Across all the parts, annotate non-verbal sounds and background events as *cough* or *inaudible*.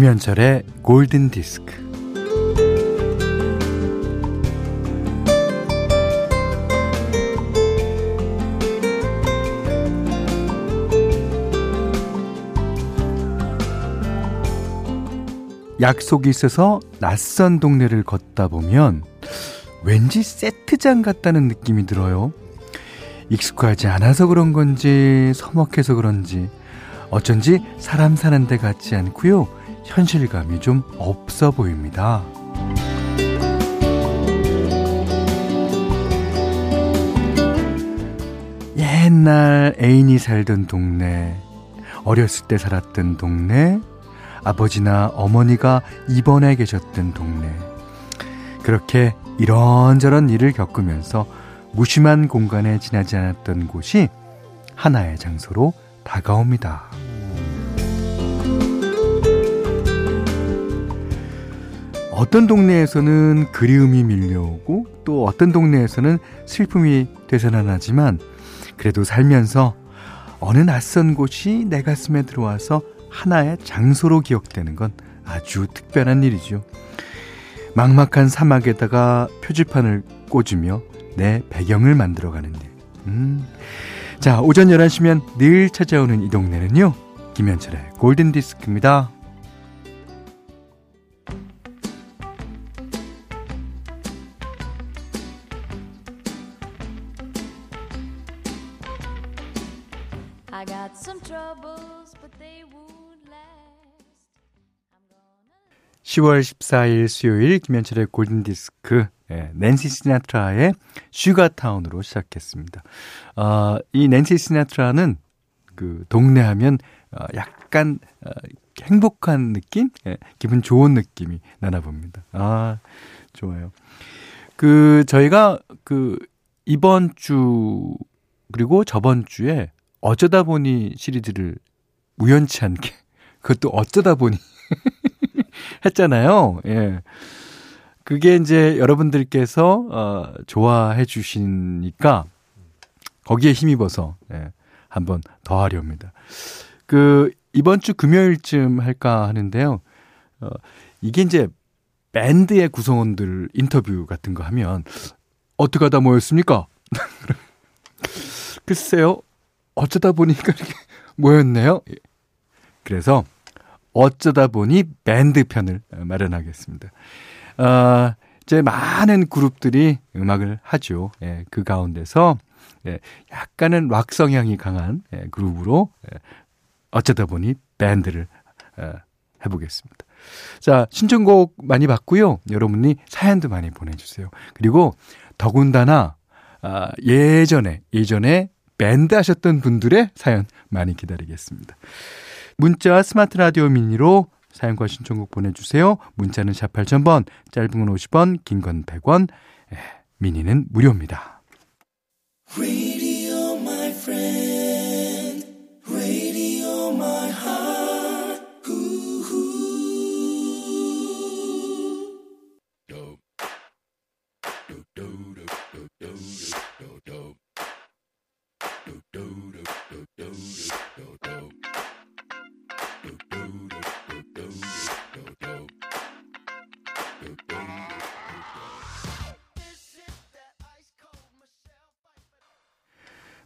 김현철의 골든 디스크. 약속이 있어서 낯선 동네를 걷다 보면 왠지 세트장 같다는 느낌이 들어요. 익숙하지 않아서 그런 건지 서먹해서 그런지 어쩐지 사람 사는 데 같지 않고요. 현실감이 좀 없어 보입니다. 옛날 애인이 살던 동네, 어렸을 때 살았던 동네, 아버지나 어머니가 입원해 계셨던 동네. 그렇게 이런저런 일을 겪으면서 무심한 공간에 지나지 않았던 곳이 하나의 장소로 다가옵니다. 어떤 동네에서는 그리움이 밀려오고 또 어떤 동네에서는 슬픔이 되살아나지만 그래도 살면서 어느 낯선 곳이 내 가슴에 들어와서 하나의 장소로 기억되는 건 아주 특별한 일이죠. 막막한 사막에다가 표지판을 꽂으며 내 배경을 만들어가는 일. 음. 자, 오전 11시면 늘 찾아오는 이 동네는요. 김현철의 골든디스크입니다. 10월 14일 수요일 김현철의 골든디스크 예, 낸시 시나트라의 슈가타운으로 시작했습니다. 어, 이 낸시 시나트라는 그 동네 하면 어, 약간 어, 행복한 느낌? 예, 기분 좋은 느낌이 나나 봅니다. 아, 좋아요. 그 저희가 그 이번 주 그리고 저번 주에 어쩌다 보니 시리즈를 우연치 않게 그것도 어쩌다 보니 했잖아요. 예. 그게 이제 여러분들께서 어, 좋아해 주시니까 거기에 힘입어서 예, 한번 더 하렵니다. 그 이번 주 금요일쯤 할까 하는데요. 어, 이게 이제 밴드의 구성원들 인터뷰 같은 거 하면 어떻게 하다 모였습니까? *laughs* 글쎄요. 어쩌다 보니까 이렇게 모였네요. 예. 그래서 어쩌다 보니 밴드 편을 마련하겠습니다. 어, 이제 많은 그룹들이 음악을 하죠. 예, 그 가운데서 예, 약간은 락 성향이 강한 예, 그룹으로 예, 어쩌다 보니 밴드를 어, 해보겠습니다. 자, 신청곡 많이 받고요. 여러분이 사연도 많이 보내주세요. 그리고 더군다나 아, 예전에 예전에 밴드 하셨던 분들의 사연 많이 기다리겠습니다. 문자 스마트 라디오 미니로 사연과 신청곡 보내주세요. 문자는 샵 8000번, 짧은 건 50원, 긴 건 100원, 예, 미니는 무료입니다.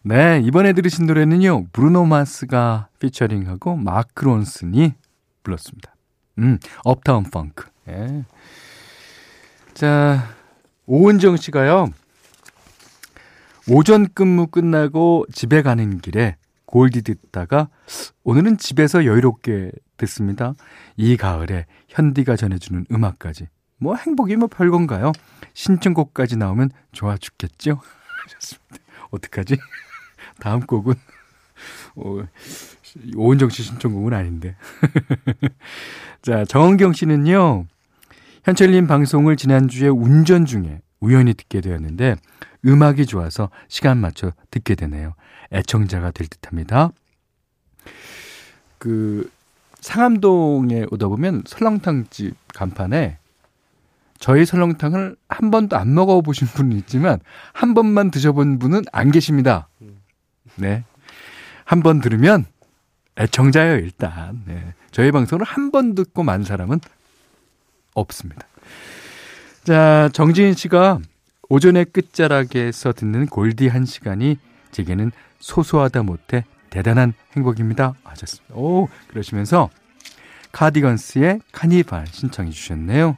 네, 이번에 들으신 노래는요, 브루노 마스가 피처링하고 마크 론슨이 불렀습니다. 음, 업타운 펑크. 예. 자, 오은정 씨가요, 오전 근무 끝나고 집에 가는 길에 골디 듣다가 오늘은 집에서 여유롭게 듣습니다. 이 가을에 현디가 전해주는 음악까지. 뭐 행복이 뭐 별건가요? 신청곡까지 나오면 좋아 죽겠죠? *laughs* 하셨습니다. 어떡하지? 다음 곡은 *laughs* 어, 오은정 씨 신청곡은 아닌데. *laughs* 자, 정은경 씨는요. 현철님 방송을 지난주에 운전 중에 우연히 듣게 되었는데 음악이 좋아서 시간 맞춰 듣게 되네요. 애청자가 될 듯합니다. 그 상암동에 오다 보면 설렁탕집 간판에 저희 설렁탕을 한 번도 안 먹어보신 분은 있지만 한 번만 드셔본 분은 안 계십니다. 네. 한 번 들으면 애청자예요, 일단. 네. 저희 방송을 한 번 듣고 만 사람은 없습니다. 자, 정지인 씨가 오전의 끝자락에서 듣는 골디 한 시간이 제게는 소소하다 못해 대단한 행복입니다. 하셨습니다. 오, 그러시면서 카디건스의 카니발 신청해 주셨네요.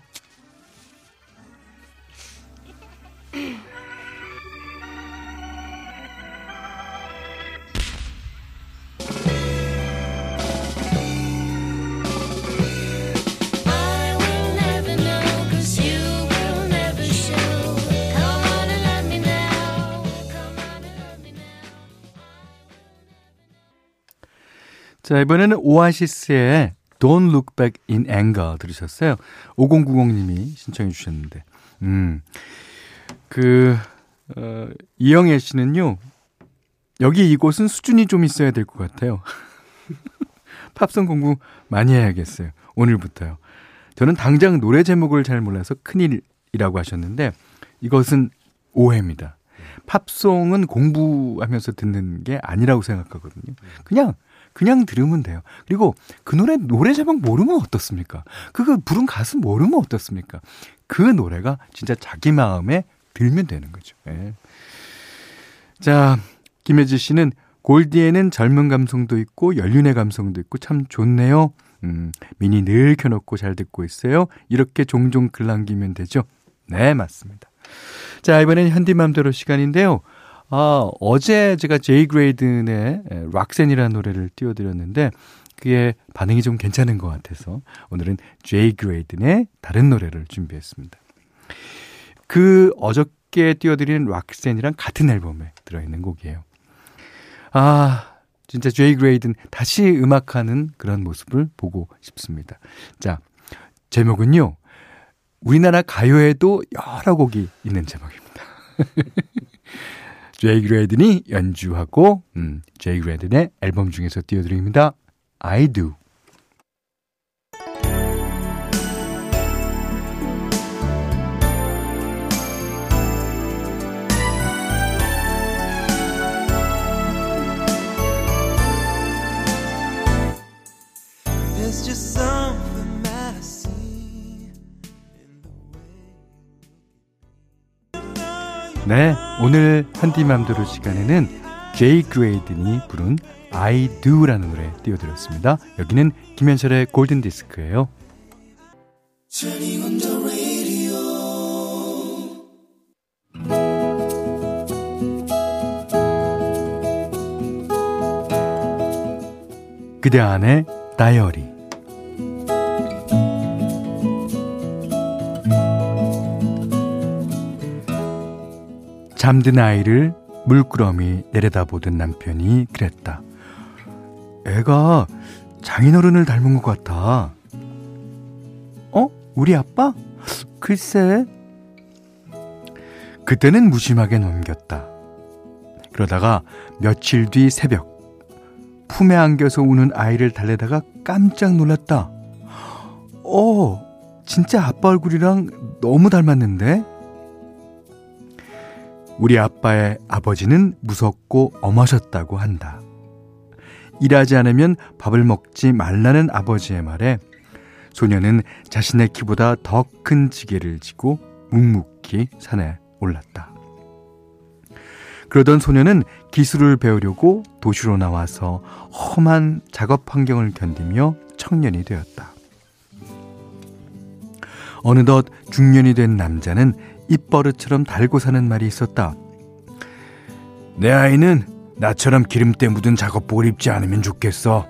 자, 이번에는 오아시스의 Don't Look Back in Anger 들으셨어요. 5090님이 신청해 주셨는데. 음. 그, 어, 이영애 씨는요, 여기 이곳은 수준이 좀 있어야 될 것 같아요. *laughs* 팝송 공부 많이 해야겠어요. 오늘부터요. 저는 당장 노래 제목을 잘 몰라서 큰일이라고 하셨는데, 이것은 오해입니다. 팝송은 공부하면서 듣는 게 아니라고 생각하거든요. 그냥 그냥 들으면 돼요. 그리고 그 노래 노래 제목 모르면 어떻습니까? 그거 부른 가수 모르면 어떻습니까? 그 노래가 진짜 자기 마음에 들면 되는 거죠. 예. 자, 김혜지 씨는 골디에는 젊은 감성도 있고 연륜의 감성도 있고 참 좋네요. 음, 미니 늘 켜놓고 잘 듣고 있어요. 이렇게 종종 글 남기면 되죠. 네, 맞습니다. 자, 이번엔 현디맘대로 시간인데요. 아, 어제 제가 제이 그레이든의 Roxann이라는 노래를 띄워드렸는데 그게 반응이 좀 괜찮은 것 같아서 오늘은 제이 그레이든의 다른 노래를 준비했습니다. 그 어저께 띄워드린 Roxann이랑 같은 앨범에 들어있는 곡이에요. 아, 진짜 제이 그레이든 다시 음악하는 그런 모습을 보고 싶습니다. 자, 제목은요. 우리나라 가요에도 여러 곡이 있는 제목입니다. *laughs* 제이 그레든이 연주하고 음, 제이 그레든의 앨범 중에서 띄워드립니다. I Do. 네, 오늘 한디맘대로 시간에는 제이 그레이든이 부른 I Do라는 노래 띄워드렸습니다. 여기는 김현철의 골든 디스크예요. 그대 안에 다이어리 잠든 아이를 물끄러미 내려다보던 남편이 그랬다. 애가 장인어른을 닮은 것 같아. 어? 우리 아빠? 글쎄. 그때는 무심하게 넘겼다. 그러다가 며칠 뒤 새벽, 품에 안겨서 우는 아이를 달래다가 깜짝 놀랐다. 어, 진짜 아빠 얼굴이랑 너무 닮았는데? 우리 아빠의 아버지는 무섭고 엄하셨다고 한다. 일하지 않으면 밥을 먹지 말라는 아버지의 말에 소녀는 자신의 키보다 더 큰 지게를 지고 묵묵히 산에 올랐다. 그러던 소녀는 기술을 배우려고 도시로 나와서 험한 작업 환경을 견디며 청년이 되었다. 어느덧 중년이 된 남자는 입버릇처럼 달고 사는 말이 있었다. 내 아이는 나처럼 기름때 묻은 작업복을 입지 않으면 좋겠어.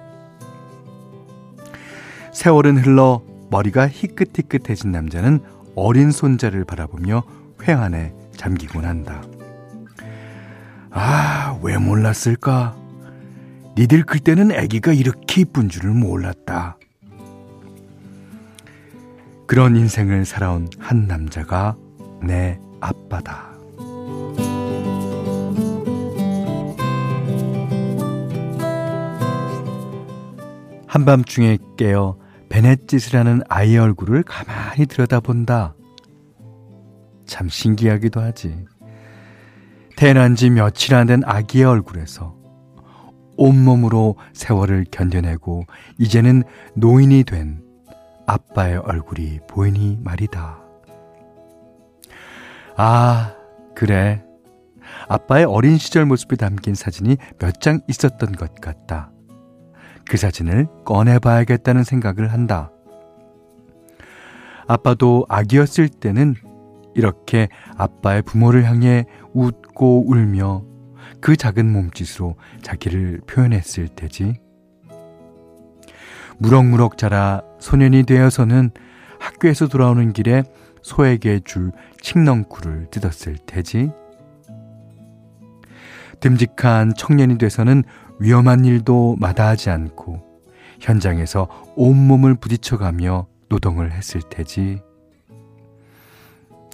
세월은 흘러 머리가 희끗희끗해진 남자는 어린 손자를 바라보며 회한에 잠기곤 한다. 아, 왜 몰랐을까? 니들 클 때는 아기가 이렇게 이쁜 줄을 몰랐다. 그런 인생을 살아온 한 남자가 내 아빠다. 한밤중에 깨어 베넷짓을 하는 아이의 얼굴을 가만히 들여다본다. 참 신기하기도 하지. 태어난 지 며칠 안 된 아기의 얼굴에서 온몸으로 세월을 견뎌내고 이제는 노인이 된 아빠의 얼굴이 보이니 말이다. 아, 그래. 아빠의 어린 시절 모습이 담긴 사진이 몇 장 있었던 것 같다. 그 사진을 꺼내봐야겠다는 생각을 한다. 아빠도 아기였을 때는 이렇게 아빠의 부모를 향해 웃고 울며 그 작은 몸짓으로 자기를 표현했을 테지. 무럭무럭 자라 소년이 되어서는 학교에서 돌아오는 길에 소에게 줄 칡넝쿨을 뜯었을 테지. 듬직한 청년이 돼서는 위험한 일도 마다하지 않고 현장에서 온몸을 부딪혀가며 노동을 했을 테지.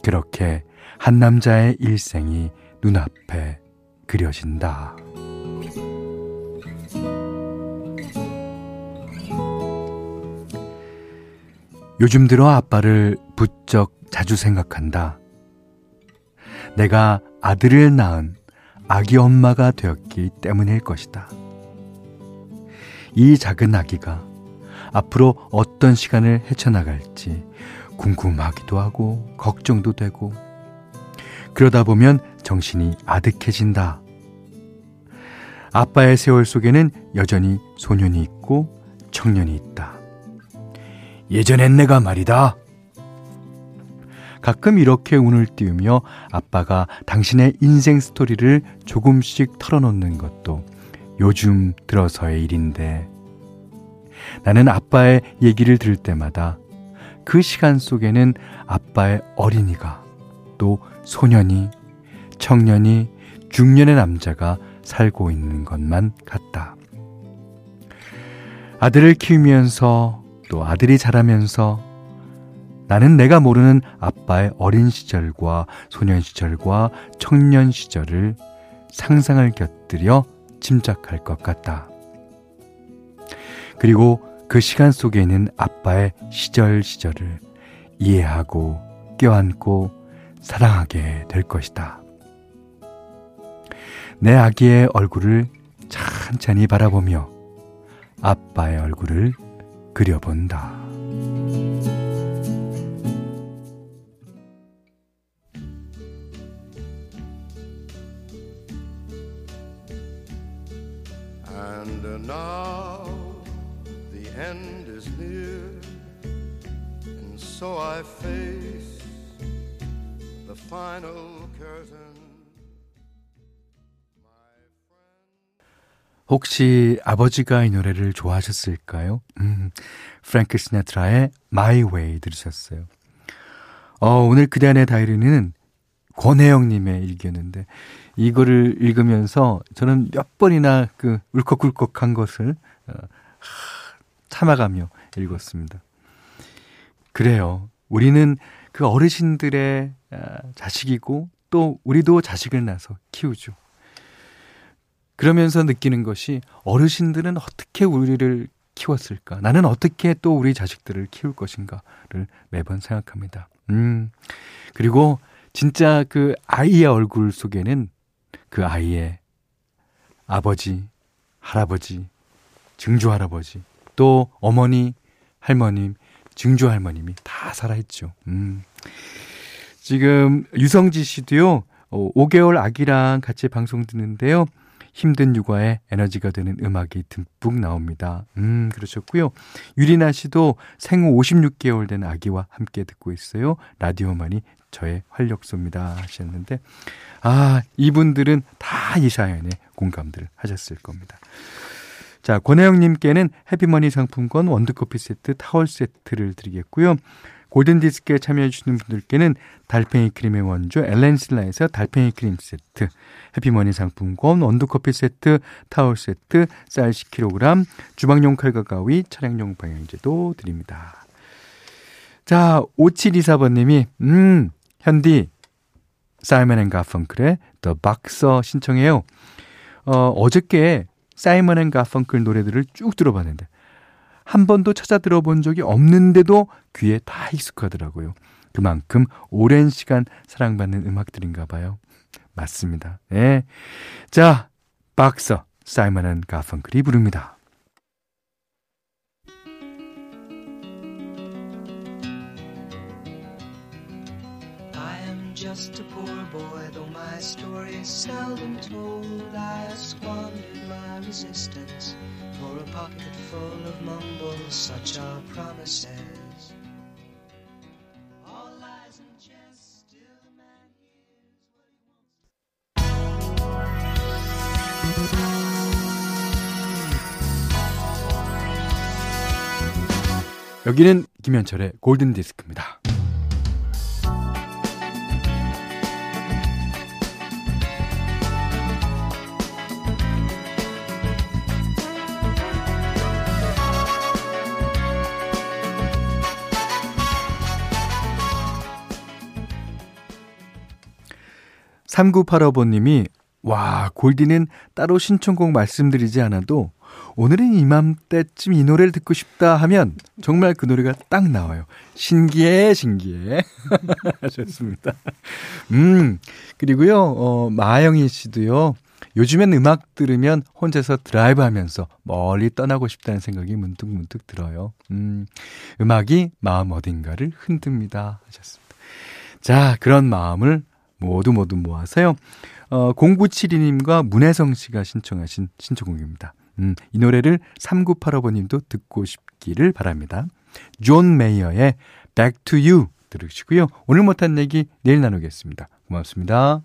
그렇게 한 남자의 일생이 눈앞에 그려진다. 요즘 들어 아빠를 부쩍 자주 생각한다. 내가 아들을 낳은 아기 엄마가 되었기 때문일 것이다. 이 작은 아기가 앞으로 어떤 시간을 헤쳐나갈지 궁금하기도 하고 걱정도 되고 그러다 보면 정신이 아득해진다. 아빠의 세월 속에는 여전히 소년이 있고 청년이 있다. 예전엔 내가 말이다. 가끔 이렇게 운을 띄우며 아빠가 당신의 인생 스토리를 조금씩 털어놓는 것도 요즘 들어서의 일인데 나는 아빠의 얘기를 들을 때마다 그 시간 속에는 아빠의 어린이가 또 소년이 청년이 중년의 남자가 살고 있는 것만 같다. 아들을 키우면서 또 아들이 자라면서 나는 내가 모르는 아빠의 어린 시절과 소년 시절과 청년 시절을 상상을 곁들여 짐작할 것 같다. 그리고 그 시간 속에 있는 아빠의 시절 시절을 이해하고 껴안고 사랑하게 될 것이다. 내 아기의 얼굴을 천천히 바라보며 아빠의 얼굴을 그려본다. And now the end is near, and so I face the final curtain. 혹시 아버지가 이 노래를 좋아하셨을까요? 음, 프랭크 시나트라의 My Way 들으셨어요. 어, 오늘 그대 안의 다이리는 권혜영님의 일기였는데, 이거를 읽으면서 저는 몇 번이나 그 울컥울컥한 것을 어, 참아가며 읽었습니다. 그래요. 우리는 그 어르신들의 아, 자식이고 또 우리도 자식을 낳아서 키우죠. 그러면서 느끼는 것이 어르신들은 어떻게 우리를 키웠을까? 나는 어떻게 또 우리 자식들을 키울 것인가를 매번 생각합니다. 음. 그리고 진짜 그 아이의 얼굴 속에는 그 아이의 아버지, 할아버지, 증조 할아버지, 또 어머니, 할머님, 증조 할머님이 다 살아있죠. 음. 지금 유성지 씨도요, 5개월 어, 아기랑 같이 방송 듣는데요. 힘든 육아에 에너지가 되는 음악이 듬뿍 나옵니다. 음, 그러셨고요. 유리나 씨도 생후 56개월 된 아기와 함께 듣고 있어요. 라디오만이 저의 활력소입니다 하셨는데 아, 이분들은 다 이 사연에 공감들을 하셨을 겁니다. 자, 권혜영님께는 해피머니 상품권 원두커피 세트, 타월 세트를 드리겠고요. 골든디스크에 참여해주시는 분들께는 달팽이 크림의 원조 엘렌실라에서 달팽이 크림 세트, 해피머니 상품권, 원두커피 세트, 타월 세트, 쌀 10kg, 주방용 칼과 가위, 차량용 방향제도 드립니다. 자, 5724번님이, 음, 현디, 사이먼 앤 가펑클의 The Boxer 신청해요. 어, 어저께 사이먼 앤 가펑클 노래들을 쭉 들어봤는데 한 번도 찾아 들어본 적이 없는데도 귀에 다 익숙하더라고요. 그만큼 오랜 시간 사랑받는 음악들인가 봐요. 맞습니다. 예. 자, 박서 사이먼 앤 가펑클이 부릅니다. Full of mumbles, such are promises. 여기는 김현철의 골든 디스크입니다. 3985번님이 와, 골디는 따로 신청곡 말씀드리지 않아도 오늘은 이맘때쯤 이 노래를 듣고 싶다 하면 정말 그 노래가 딱 나와요. 신기해, 신기해. *laughs* 좋습니다. 음, 그리고요, 어, 마영희 씨도요, 요즘엔 음악 들으면 혼자서 드라이브 하면서 멀리 떠나고 싶다는 생각이 문득 문득 들어요. 음, 음악이 마음 어딘가를 흔듭니다. 하셨습니다. 자, 그런 마음을 모두 모두 모아서요. 어, 0972님과 문혜성 씨가 신청하신 신청곡입니다. 음, 이 노래를 3985번님도 듣고 싶기를 바랍니다. 존 메이어의 Back to You 들으시고요. 오늘 못한 얘기 내일 나누겠습니다. 고맙습니다.